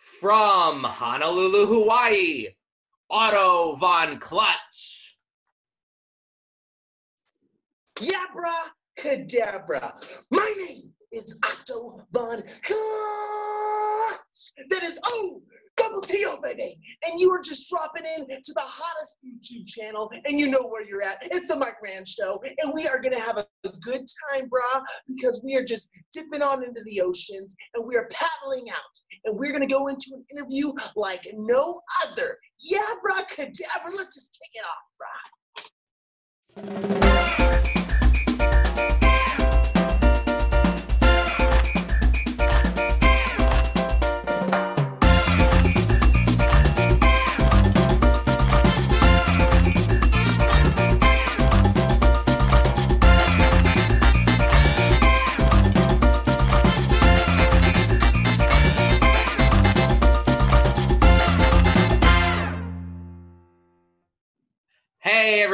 From Honolulu, Hawaii, Otto Von Clutch. Yabra Cadabra. My name is Otto Von Clutch. That is O double T O baby. And you are just dropping in to the hottest YouTube channel, and you know where you're at. It's the Mike Rand Show, and we are gonna have a, a good time, brah, because we are just dipping on into the oceans and we are paddling out, and we're gonna go into an interview like no other. Yeah, brah, cadaver. Let's just kick it off, brah.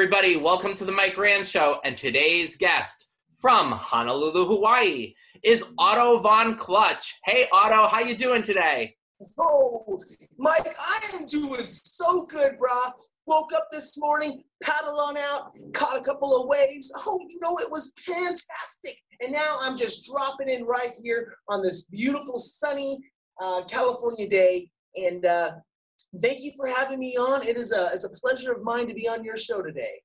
Everybody, welcome to the Mike Rand Show. And today's guest from Honolulu, Hawaii is Otto Von Clutch. Hey, Otto, how you doing today? Oh, Mike, I am doing so good, brah. Woke up this morning, paddled on out, caught a couple of waves. Oh, you know, it was fantastic. And now I'm just dropping in right here on this beautiful, sunny uh, California day. And uh, thank you for having me on. It is a, it's a pleasure of mine to be on your show today.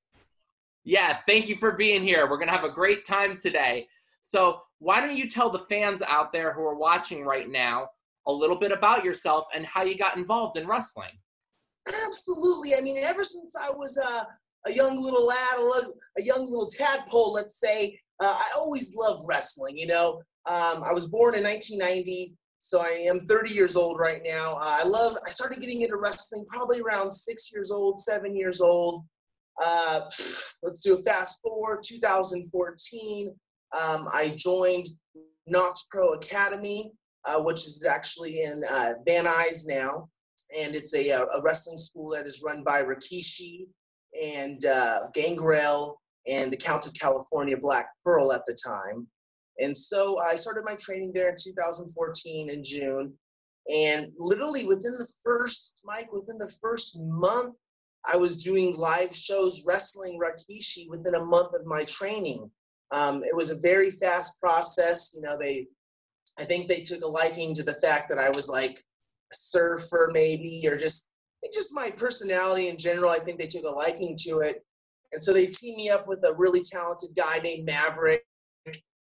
Yeah, thank you for being here. We're going to have a great time today. So, why don't you tell the fans out there who are watching right now a little bit about yourself and how you got involved in wrestling? Absolutely. I mean, ever since I was a, a young little lad, a, a young little tadpole, let's say, uh, I always loved wrestling. You know, um, I was born in 1990, so I am 30 years old right now. Uh, I love. I started getting into wrestling probably around six years old, seven years old. Uh, let's do a fast forward. 2014, um, I joined Knokx Pro Academy, uh, which is actually in uh, Van Nuys now, and it's a, a wrestling school that is run by Rikishi and uh, Gangrel and the Count of California Black Pearl at the time. And so I started my training there in 2014 in June. And literally within the first, Mike, within the first month, I was doing live shows wrestling Rikishi within a month of my training. Um, it was a very fast process. You know, they, I think they took a liking to the fact that I was like a surfer maybe, or just, just my personality in general. I think they took a liking to it. And so they teamed me up with a really talented guy named Maverick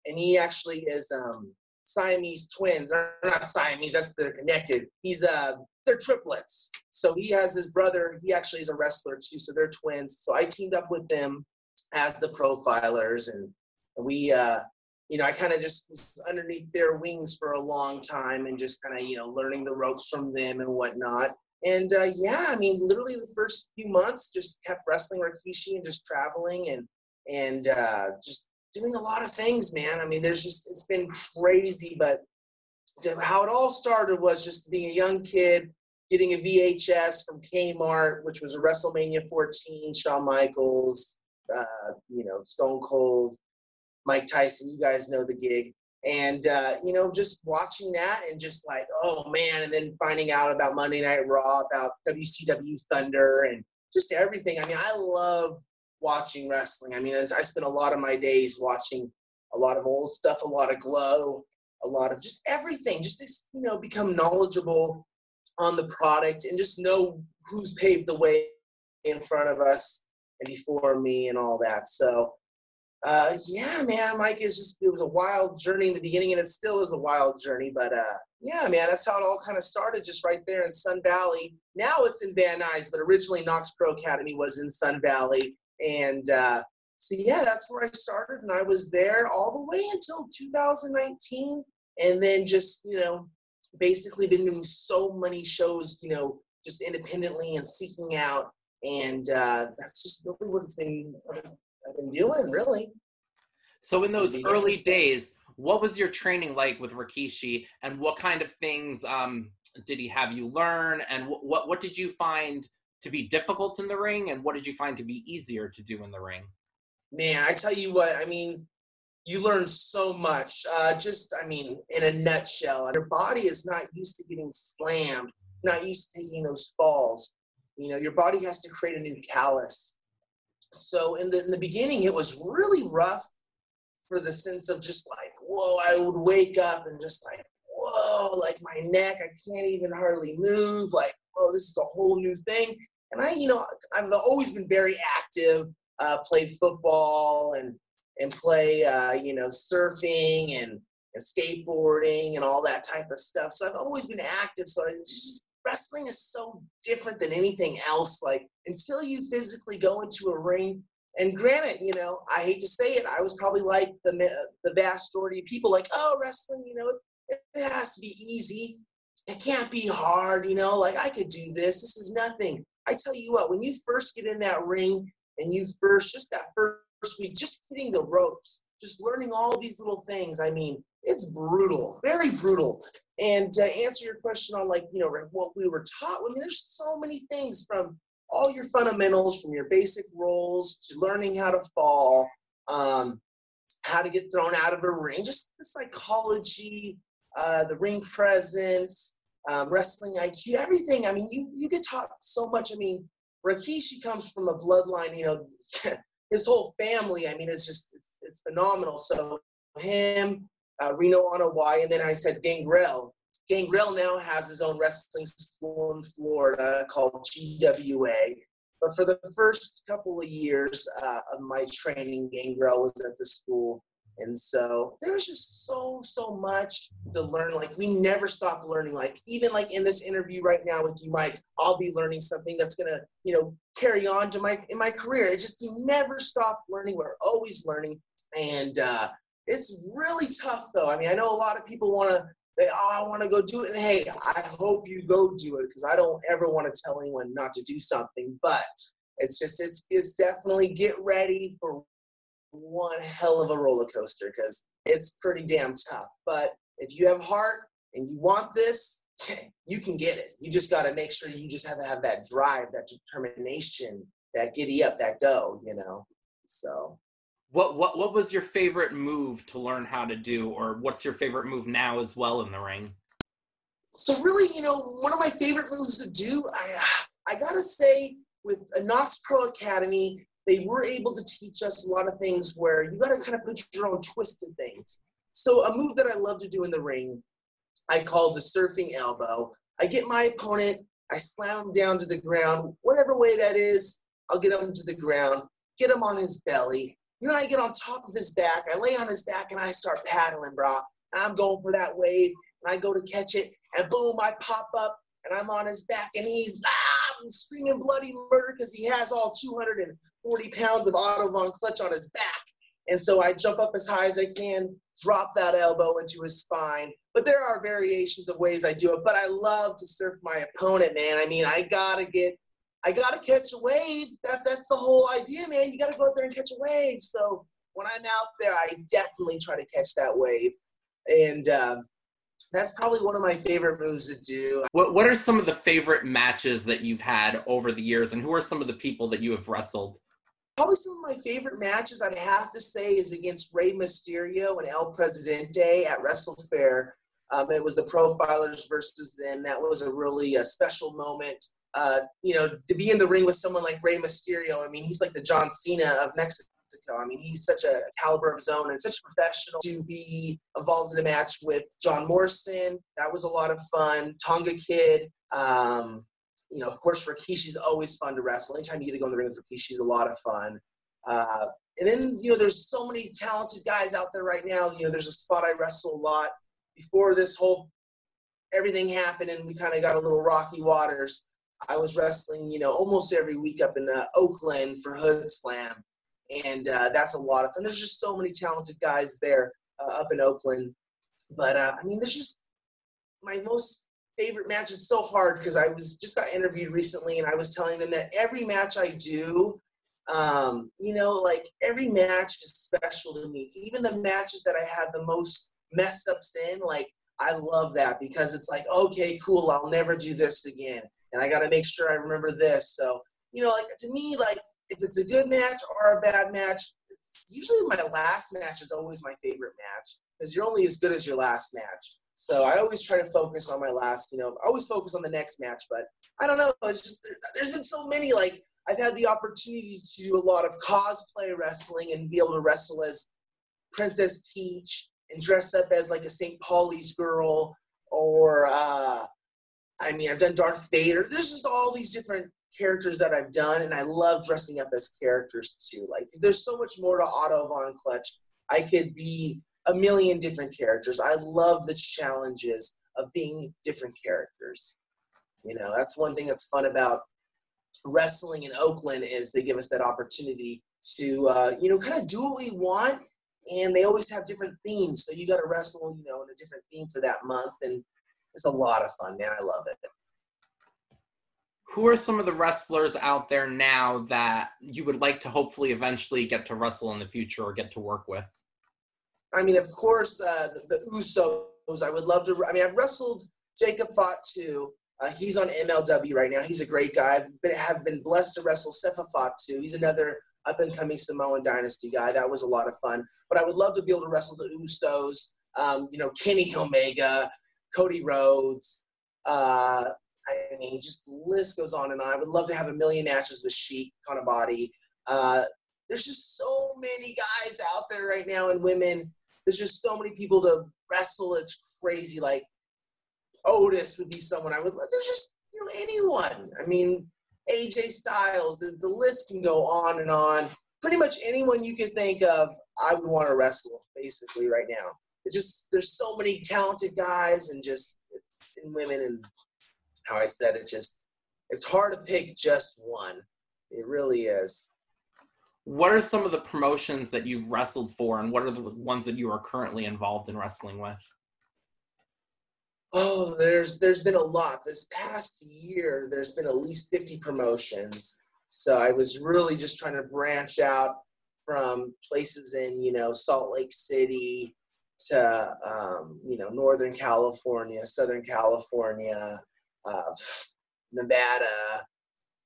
and he actually is um, Siamese twins. They're not Siamese, that's they're connected. He's uh they're triplets. So he has his brother, he actually is a wrestler too, so they're twins. So I teamed up with them as the profilers and we uh you know, I kind of just was underneath their wings for a long time and just kind of, you know, learning the ropes from them and whatnot. And uh, yeah, I mean, literally the first few months just kept wrestling Rikishi and just traveling and and uh, just doing a lot of things, man. I mean, there's just it's been crazy, but how it all started was just being a young kid getting a VHS from Kmart, which was a WrestleMania 14, Shawn Michaels, uh, you know, Stone Cold, Mike Tyson. You guys know the gig. And, uh, you know, just watching that and just like, oh man, and then finding out about Monday Night Raw, about WCW Thunder, and just everything. I mean, I love watching wrestling. I mean, I spent a lot of my days watching a lot of old stuff, a lot of GLOW, a lot of just everything, just to, you know, become knowledgeable on the product and just know who's paved the way in front of us and before me and all that. So, uh, yeah, man, Mike is just, it was a wild journey in the beginning and it still is a wild journey, but, uh, yeah, man, that's how it all kind of started, just right there in Sun Valley. Now it's in Van Nuys, but originally Knokx Pro Academy was in Sun Valley. And uh, so, yeah, that's where I started. And I was there all the way until 2019. And then just, you know, basically been doing so many shows, you know, just independently and seeking out. And uh, that's just really what it's been, what I've been doing, really. So, in those early days, what was your training like with Rikishi, and what kind of things um, did he have you learn, and what, what what did you find to be difficult in the ring, and what did you find to be easier to do in the ring? Man, I tell you what, I mean, you learn so much. Uh, just, I mean, in a nutshell, your body is not used to getting slammed, not used to taking those falls. You know, your body has to create a new callus. So in the in the beginning, it was really rough for the sense of just like, whoa, I would wake up and just like, whoa, like my neck, I can't even hardly move. Like, oh, this is a whole new thing. And I, you know, I've always been very active, uh, football and and play, uh, you know, surfing and, and skateboarding and all that type of stuff. So I've always been active. So just wrestling is so different than anything else. Like until you physically go into a ring, and granted, you know, I hate to say it, I was probably like the the vast majority of people, like, oh, wrestling, you know, it, it has to be easy. It can't be hard, you know. Like I could do this. This is nothing. I tell you what, when you first get in that ring and you first just that first week, just hitting the ropes, just learning all these little things. I mean, it's brutal, very brutal. And to answer your question on like, you know, what we were taught, I mean, there's so many things from all your fundamentals, from your basic rolls to learning how to fall, um, how to get thrown out of a ring, just the psychology, uh, the ring presence, um, wrestling IQ, everything. I mean, you you get taught so much. I mean, Rikishi comes from a bloodline, you know, his whole family. I mean, it's just it's, it's phenomenal. So him, uh, Reno Anoa'i, and then I said Gangrel. Gangrel now has his own wrestling school in Florida called GWA. But for the first couple of years uh, of my training, Gangrel was at the school. And so there's just so, so much to learn. Like we never stop learning. Like even like in this interview right now with you, Mike, I'll be learning something that's gonna, you know, carry on to my in my career. It just you never stop learning. We're always learning. And uh, it's really tough though. I mean, I know a lot of people wanna they, oh, I want to go do it. And hey, I hope you go do it because I don't ever want to tell anyone not to do something. But it's just it's it's definitely get ready for one hell of a roller coaster because it's pretty damn tough. But if you have heart and you want this, you can get it. You just got to make sure you just have to have that drive, that determination, that giddy up, that go, you know. So what what what was your favorite move to learn how to do or what's your favorite move now as well in the ring? So really, you know, one of my favorite moves to do, I I got to say with a Knokx Pro Academy, they were able to teach us a lot of things where you got to kind of put your own twist in things. So a move that I love to do in the ring, I call the surfing elbow. I get my opponent, I slam him down to the ground, whatever way that is, I'll get him to the ground, get him on his belly. And then I get on top of his back, I lay on his back and I start paddling, bro. And I'm going for that wave, and I go to catch it, and boom, I pop up, and I'm on his back, and he's ah, screaming bloody murder because he has all 200 40 pounds of Otto von Clutch on his back. And so I jump up as high as I can, drop that elbow into his spine. But there are variations of ways I do it. But I love to surf my opponent, man. I mean, I gotta get, I gotta catch a wave. That that's the whole idea, man. You gotta go out there and catch a wave. So when I'm out there, I definitely try to catch that wave. And um, that's probably one of my favorite moves to do. What What are some of the favorite matches that you've had over the years, and who are some of the people that you have wrestled? Probably some of my favorite matches I'd have to say is against Rey Mysterio and El Presidente at WrestleFair. Um, it was the Profilers versus them. That was a really a uh, special moment. Uh, you know, to be in the ring with someone like Rey Mysterio, I mean, he's like the John Cena of Mexico. I mean, he's such a caliber of his own and such a professional to be involved in the match with John Morrison. That was a lot of fun. Tonga Kid. Um, you know, of course, Rikishi's always fun to wrestle. Anytime you get to go in the ring with Rikishi's a lot of fun. Uh, and then, you know, there's so many talented guys out there right now. You know, there's a spot I wrestle a lot before this whole everything happened and we kind of got a little rocky waters. I was wrestling, you know, almost every week up in uh, Oakland for Hoodslam, and uh, that's a lot of fun. There's just so many talented guys there uh, up in Oakland, but uh, I mean, there's just my most favorite match is so hard because I was just got interviewed recently and I was telling them that every match I do, um, you know, like every match is special to me. Even the matches that I had the most messed ups in, like I love that because it's like, okay, cool, I'll never do this again. And I gotta make sure I remember this. So, you know, like to me, like if it's a good match or a bad match, usually my last match is always my favorite match because you're only as good as your last match. So I always try to focus on my last, you know, I always focus on the next match. But I don't know, it's just there's been so many. Like I've had the opportunity to do a lot of cosplay wrestling and be able to wrestle as Princess Peach and dress up as like a St. Pauli's girl, or uh, I mean, I've done Darth Vader. There's just all these different characters that I've done, and I love dressing up as characters too. Like, there's so much more to Otto von Clutch. I could be a million different characters. I love the challenges of being different characters. You know, that's one thing that's fun about wrestling in Oakland is they give us that opportunity to, uh, you know, kind of do what we want. And they always have different themes. So you got to wrestle, you know, in a different theme for that month. And it's a lot of fun, man. I love it. Who are some of the wrestlers out there now that you would like to hopefully eventually get to wrestle in the future or get to work with? I mean, of course, uh, the, the Usos. I would love to. I mean, I've wrestled Jacob Fatu. Uh, he's on MLW right now. He's a great guy. I've been, have been blessed to wrestle Sefa Fatu. He's another up and coming Samoan Dynasty guy. That was a lot of fun. But I would love to be able to wrestle the Usos. Um, you know, Kenny Omega, Cody Rhodes. Uh, I mean, just the list goes on and on. I would love to have a million matches with Sheik, Kanabati. Uh, there's just so many guys out there right now and women there's just so many people to wrestle. It's crazy. Like Otis would be someone I would. There's just you know anyone. I mean, AJ Styles. The, the list can go on and on. Pretty much anyone you could think of, I would want to wrestle. Basically, right now. It just there's so many talented guys and just and women and how I said it just it's hard to pick just one. It really is what are some of the promotions that you've wrestled for and what are the ones that you are currently involved in wrestling with? Oh there's there's been a lot. This past year there's been at least 50 promotions. So i was really just trying to branch out from places in you know salt lake city to um, you know northern california southern california uh, nevada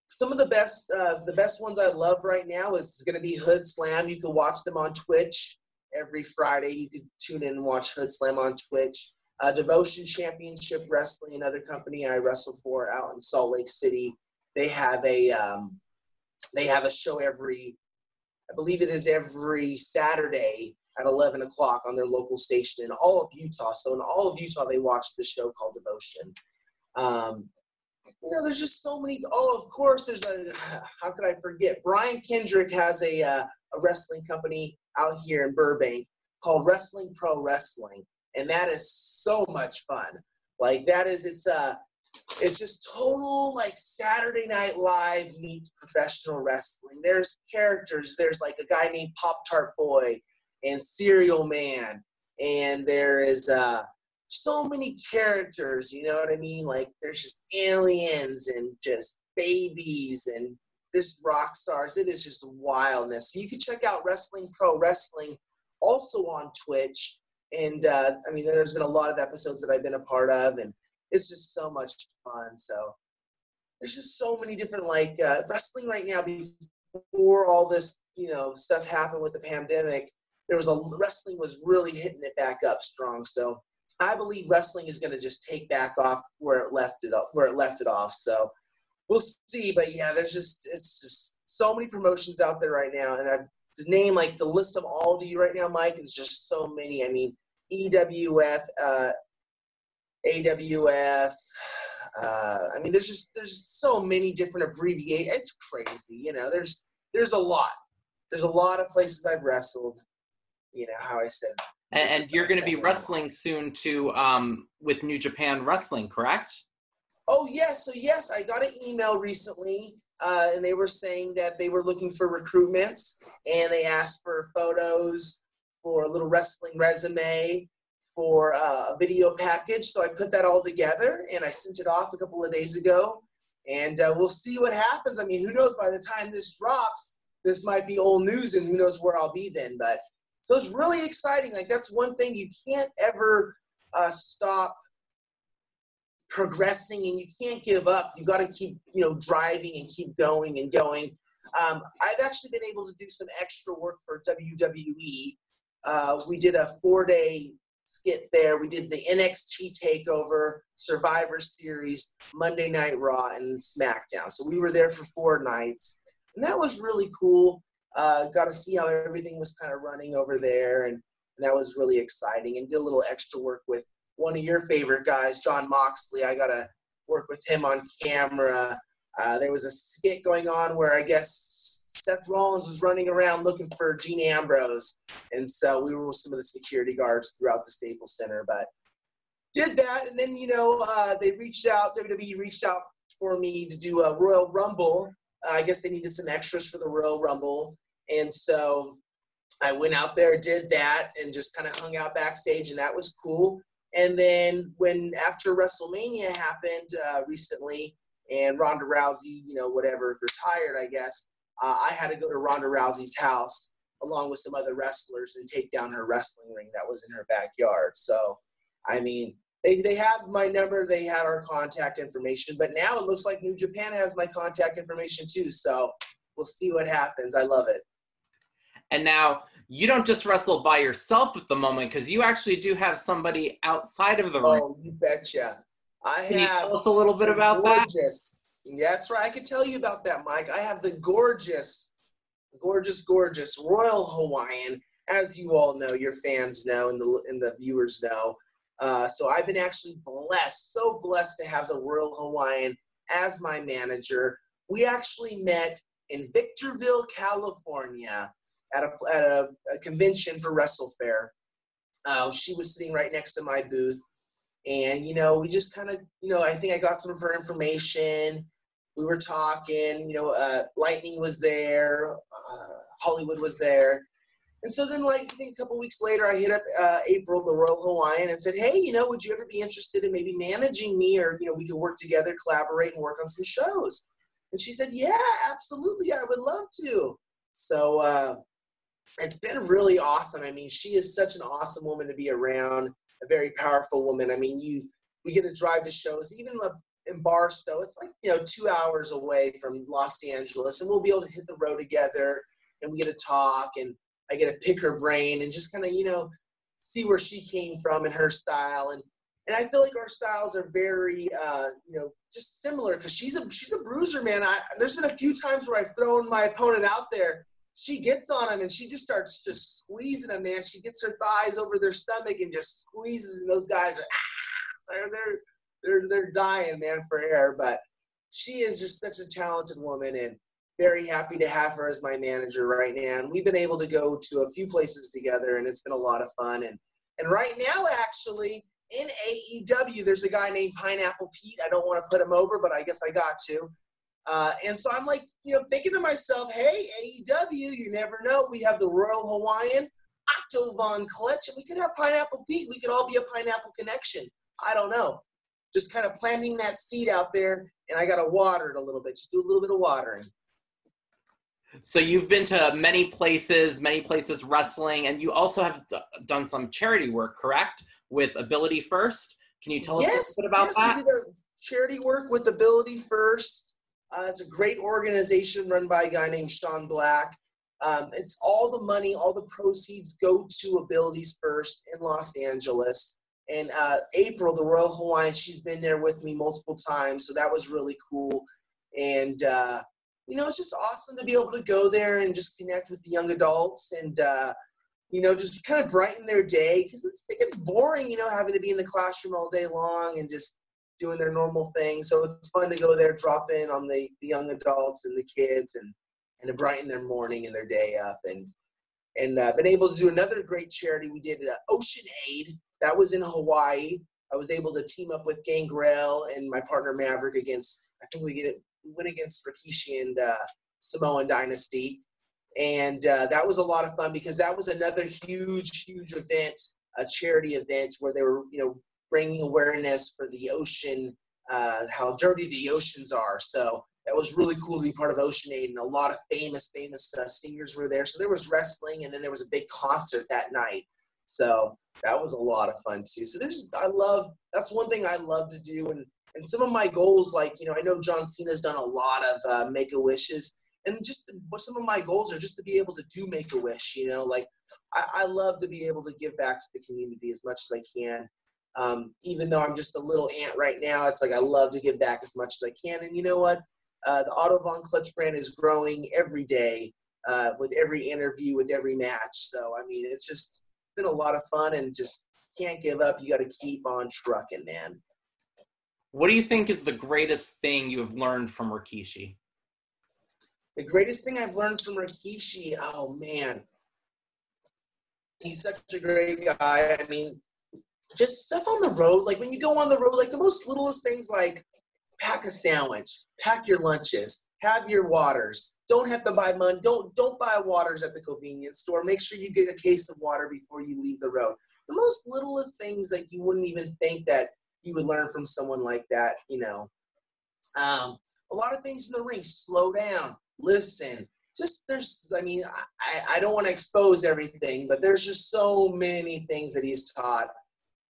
some of the best uh, the best ones I love right now is going to be Hoodslam. You can watch them on Twitch every Friday. You can tune in and watch Hoodslam on Twitch. Uh, Devotion Championship Wrestling, another company I wrestle for out in Salt Lake City. They have a um, they have a show every I believe it is every Saturday at 11 o'clock on their local station in all of Utah. So in all of Utah, they watch the show called Devotion. Um, you know, there's just so many. Oh, of course, there's a. How could I forget? Brian Kendrick has a uh, a wrestling company out here in Burbank called Wrestling Pro Wrestling, and that is so much fun. Like that is it's a. Uh, it's just total like Saturday Night Live meets professional wrestling. There's characters. There's like a guy named Pop Tart Boy and Cereal Man, and there is uh so many characters, you know what I mean? Like there's just aliens and just babies and just rock stars. It is just wildness. So you can check out Wrestling Pro Wrestling also on Twitch. And uh, I mean, there's been a lot of episodes that I've been a part of, and it's just so much fun. So there's just so many different like uh, wrestling right now. Before all this, you know, stuff happened with the pandemic, there was a wrestling was really hitting it back up strong. So I believe wrestling is going to just take back off where it left it up, where it left it off. So we'll see. But yeah, there's just it's just so many promotions out there right now, and I, to name like the list of all to you right now, Mike, is just so many. I mean, EWF, uh, AWF. Uh, I mean, there's just there's so many different abbreviations. It's crazy, you know. There's there's a lot. There's a lot of places I've wrestled. You know how I said and, and you're going to be wrestling soon too um, with New Japan Wrestling, correct? Oh yes, so yes, I got an email recently, uh, and they were saying that they were looking for recruitments, and they asked for photos for a little wrestling resume for uh, a video package. So I put that all together, and I sent it off a couple of days ago, and uh, we'll see what happens. I mean, who knows? By the time this drops, this might be old news, and who knows where I'll be then. But so it's really exciting. Like that's one thing you can't ever uh, stop progressing and you can't give up. You got to keep, you know, driving and keep going and going. Um, I've actually been able to do some extra work for WWE. Uh, we did a four-day skit there. We did the NXT Takeover, Survivor Series, Monday Night Raw, and SmackDown. So we were there for four nights, and that was really cool. Uh, got to see how everything was kind of running over there, and, and that was really exciting. And did a little extra work with one of your favorite guys, Jon Moxley. I got to work with him on camera. Uh, there was a skit going on where I guess Seth Rollins was running around looking for Dean Ambrose, and so we were with some of the security guards throughout the Staples Center. But did that, and then you know uh, they reached out. WWE reached out for me to do a Royal Rumble. Uh, I guess they needed some extras for the Royal Rumble, and so I went out there, did that, and just kind of hung out backstage, and that was cool. And then when after WrestleMania happened uh, recently, and Ronda Rousey, you know, whatever, retired, I guess, uh, I had to go to Ronda Rousey's house along with some other wrestlers and take down her wrestling ring that was in her backyard. So, I mean, they, they have my number, they had our contact information, but now it looks like New Japan has my contact information too. So, we'll see what happens. I love it. And now you don't just wrestle by yourself at the moment because you actually do have somebody outside of the ring. Oh, you betcha. I Can have. you tell us a little bit about gorgeous. that? That's right. I can tell you about that, Mike. I have the gorgeous, gorgeous, gorgeous Royal Hawaiian, as you all know, your fans know, and the and the viewers know. Uh, so I've been actually blessed, so blessed to have the Royal Hawaiian as my manager. We actually met in Victorville, California, at a at a, a convention for WrestleFair. Uh, she was sitting right next to my booth, and you know we just kind of you know I think I got some of her information. We were talking. You know, uh, Lightning was there, uh, Hollywood was there, and so then like I think a couple weeks later, I hit up uh, April, the Royal Hawaiian, and said, hey, you know, would you ever be interested in maybe managing me, or you know, we could work together, collaborate, and work on some shows. And she said, yeah, absolutely, I would love to. So uh, it's been really awesome. I mean, she is such an awesome woman to be around, a very powerful woman. I mean, you we get to drive to shows, even in Barstow. It's like you know two hours away from Los Angeles, and we'll be able to hit the road together, and we get to talk, and I get to pick her brain and just kind of you know see where she came from and her style, and and I feel like our styles are very uh, you know just similar because she's a she's a bruiser, man. I, there's been a few times where I've thrown my opponent out there she gets on him and she just starts just squeezing him, man. She gets her thighs over their stomach and just squeezes, and those guys are ah, they're they're they're they're dying, man, for air. But she is just such a talented woman and very happy to have her as my manager right now. And we've been able to go to a few places together and it's been a lot of fun. And and right now actually in AEW, there's a guy named Pineapple Pete. I don't want to put him over, but I guess I got to. Uh, and so I'm like, you know, thinking to myself, hey, AEW, you never know. We have the Royal Hawaiian, Otto Von Clutch, and we could have Pineapple Pete. We could all be a pineapple connection. I don't know. Just kind of planting that seed out there, and I got to water it a little bit. Just do a little bit of watering. So you've been to many places, many places wrestling, and you also have d- done some charity work, correct? With Ability First. Can you tell yes, us a bit about yes, that? we did a charity work with Ability First. Uh, it's a great organization run by a guy named Sean Black. Um, it's all the money, all the proceeds go to Abilities First in Los Angeles. And uh, April, the Royal Hawaiian, she's been there with me multiple times, so that was really cool. And uh, you know, it's just awesome to be able to go there and just connect with the young adults and uh, you know, just kind of brighten their day because it gets boring, you know, having to be in the classroom all day long and just doing their normal thing. So it's fun to go there, drop in on the, the young adults and the kids, and and to brighten their morning and their day up. And and uh, been able to do another great charity. We did uh, Ocean Aid. That was in Hawaii. I was able to team up with Gangrel and my partner Maverick against. I think we get it. We went against Rikishi and uh, Samoan Dynasty, and uh, that was a lot of fun because that was another huge, huge event, a charity event where they were, you know, bringing awareness for the ocean, uh, how dirty the oceans are. So that was really cool to be part of Ocean Aid, and a lot of famous, famous uh, singers were there. So there was wrestling, and then there was a big concert that night. So that was a lot of fun too. So there's, I love, that's one thing I love to do, and and some of my goals, like you know, I know John Cena's done a lot of uh, Make a Wishes, and just what some of my goals are just to be able to do make a wish you know like I, I love to be able to give back to the community as much as i can um, even though i'm just a little ant right now it's like i love to give back as much as i can. And you know what? Uh, the Otto Von Clutch brand is growing every day uh, with every interview with every match. So i mean it's just been a lot of fun and just can't give up. You got to keep on trucking man. What do you think is the greatest thing you have learned from rikishi? The greatest thing I've learned from Rikishi, oh man, he's such a great guy. I mean, just stuff on the road, like when you go on the road, like the most littlest things, like pack a sandwich, pack your lunches, have your waters. Don't have to buy money. Don't don't buy waters at the convenience store. Make sure you get a case of water before you leave the road. The most littlest things that you wouldn't even think that you would learn from someone like that. You know, um, a lot of things in the ring. Slow down listen. Just there's, I mean, I, I don't want to expose everything, but there's just so many things that he's taught.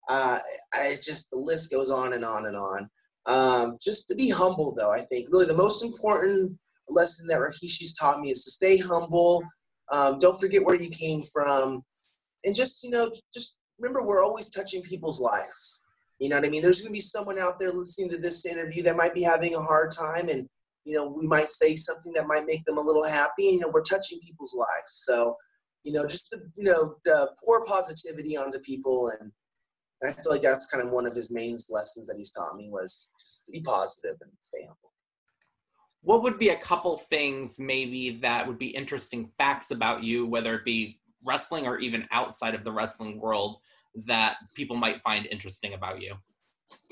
Uh, I just the list goes on and on and on. Um, just to be humble, though, I think really the most important lesson that Rikishi's taught me is to stay humble. Um, don't forget where you came from, and just you know, just remember we're always touching people's lives. You know what I mean? There's going to be someone out there listening to this interview that might be having a hard time, and you know, we might say something that might make them a little happy. And, you know, we're touching people's lives. So, you know, just to, you know, to pour positivity onto people. And I feel like that's kind of one of his main lessons that he's taught me was just to be positive and stay humble. What would be a couple things maybe that would be interesting facts about you, whether it be wrestling or even outside of the wrestling world, that people might find interesting about you?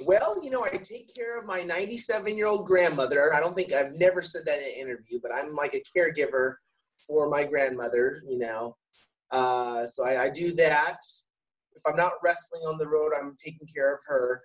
Well, you know, I take care of my 97 year old grandmother. I don't think I've never said that in an interview, but I'm like a caregiver for my grandmother, you know. Uh, so I, I, do that. If I'm not wrestling on the road, I'm taking care of her.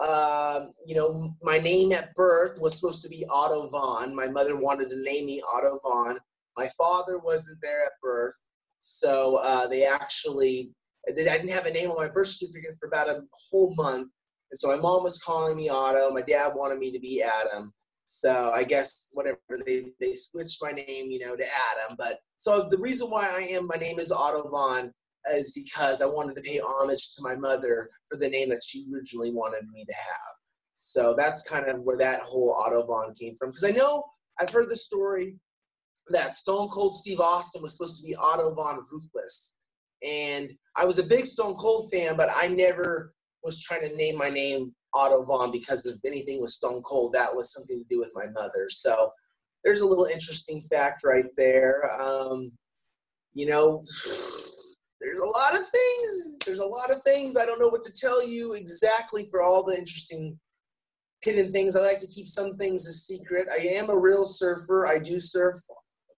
Um, you know, my name at birth was supposed to be Otto Vaughn. My mother wanted to name me Otto Vaughn. My father wasn't there at birth, so uh, they actually I didn't have a name on my birth certificate for about a whole month and so my mom was calling me Otto. My dad wanted me to be Adam. So I guess whatever they, they switched my name, you know, to Adam. But so the reason why I am my name is Otto Vaughn is because I wanted to pay homage to my mother for the name that she originally wanted me to have. So that's kind of where that whole Otto Vaughn came from. Because I know I've heard the story that Stone Cold Steve Austin was supposed to be Otto Von Ruthless. And I was a big Stone Cold fan, but I never was trying to name my name Otto Vaughn because if anything was Stone Cold, that was something to do with my mother. So there's a little interesting fact right there. Um, you know, there's a lot of things. There's a lot of things. I don't know what to tell you exactly for all the interesting hidden things. I like to keep some things a secret. I am a real surfer. I do surf,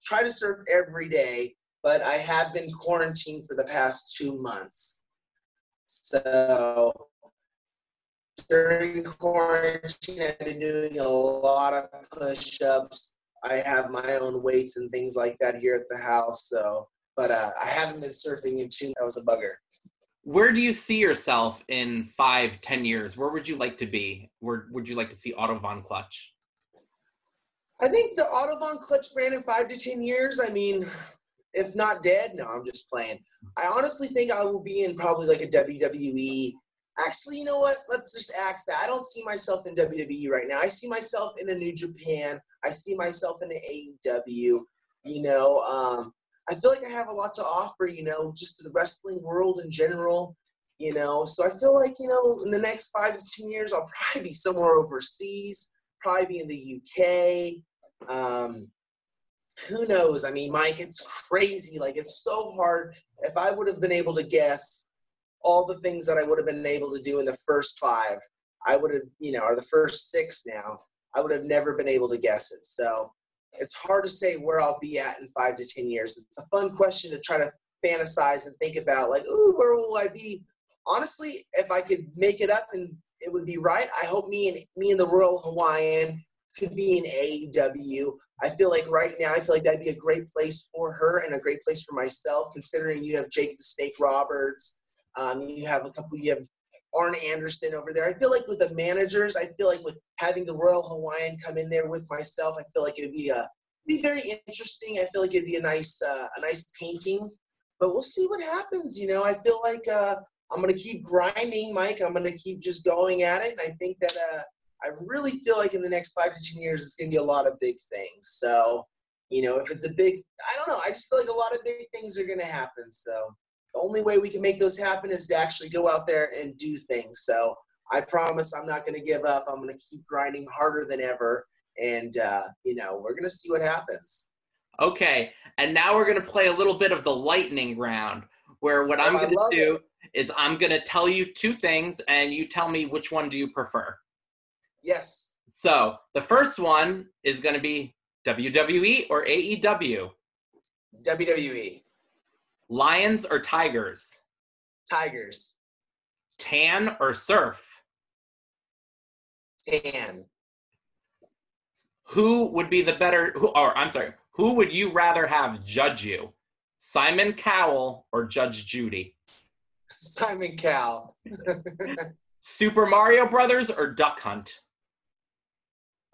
try to surf every day, but I have been quarantined for the past two months. So during quarantine, I've been doing a lot of push-ups. I have my own weights and things like that here at the house. So, but uh, I haven't been surfing in two. That was a bugger. Where do you see yourself in five, ten years? Where would you like to be? Where would you like to see Otto Von Clutch? I think the Otto Von Clutch brand in five to ten years. I mean, if not dead, no, I'm just playing. I honestly think I will be in probably like a WWE Actually, you know what? Let's just ask that. I don't see myself in WWE right now. I see myself in a New Japan. I see myself in the AEW. You know, um, I feel like I have a lot to offer. You know, just to the wrestling world in general. You know, so I feel like you know, in the next five to ten years, I'll probably be somewhere overseas. Probably be in the UK. Um, who knows? I mean, Mike, it's crazy. Like, it's so hard. If I would have been able to guess all the things that I would have been able to do in the first five, I would have, you know, or the first six now, I would have never been able to guess it. So it's hard to say where I'll be at in five to 10 years. It's a fun question to try to fantasize and think about, like, ooh, where will I be? Honestly, if I could make it up and it would be right, I hope me and me and the Royal Hawaiian could be in AEW. I feel like right now, I feel like that'd be a great place for her and a great place for myself, considering you have Jake the Snake Roberts, um, you have a couple. You have Arn Anderson over there. I feel like with the managers, I feel like with having the Royal Hawaiian come in there with myself, I feel like it'd be a be very interesting. I feel like it'd be a nice uh, a nice painting, but we'll see what happens. You know, I feel like uh, I'm gonna keep grinding, Mike. I'm gonna keep just going at it, and I think that uh, I really feel like in the next five to ten years, it's gonna be a lot of big things. So, you know, if it's a big, I don't know. I just feel like a lot of big things are gonna happen. So, the only way we can make those happen is to actually go out there and do things. So, I promise I'm not gonna give up. I'm gonna keep grinding harder than ever, and uh, you know, we're gonna see what happens. Okay, and now we're gonna play a little bit of the lightning round, where what I'm Oh, gonna do is I'm gonna tell you two things, and you tell me which one do you prefer. Yes, So the first one is going to be WWE or AEW, WWE, Lions or Tigers, Tigers, Tan or Surf. Tan, Who would be the better? Who, or I'm sorry, who would you rather have judge you, Simon Cowell or Judge Judy? Simon Cowell, Super Mario Brothers or Duck Hunt?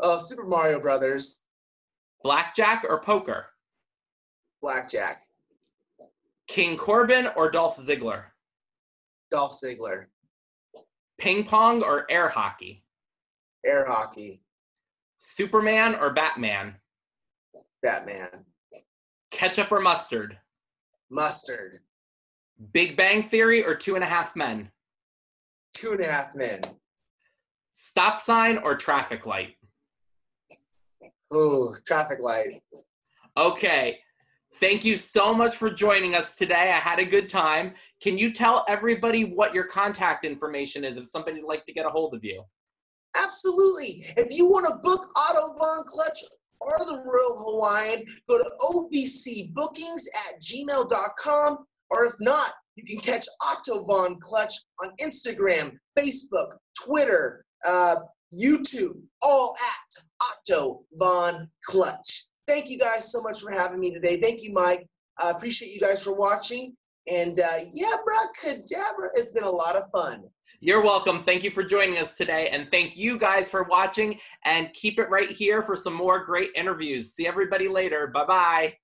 oh Super Mario Brothers, Blackjack or poker? Blackjack, King Corbin or Dolph Ziggler? Dolph Ziggler, Ping pong or air hockey? air hockey, Superman or Batman? Batman, Ketchup or mustard? mustard, Big Bang Theory or Two and a Half Men? two and a half men. Stop sign or traffic light? Ooh, traffic light. Okay. Thank you so much for joining us today. I had a good time. Can you tell everybody what your contact information is if somebody would like to get a hold of you? Absolutely. If you want to book Otto Von Clutch or the Royal Hawaiian, go to obcbookings at gmail.com. Or if not, you can catch Otto Von Clutch on Instagram, Facebook, Twitter, uh, YouTube, all at Otto Von Clutch. Thank you guys so much for having me today. Thank you, Mike. I appreciate you guys for watching. And uh, yeah, Cadabra, it's been a lot of fun. You're welcome. Thank you for joining us today. And thank you guys for watching. And keep it right here for some more great interviews. See everybody later. Bye bye.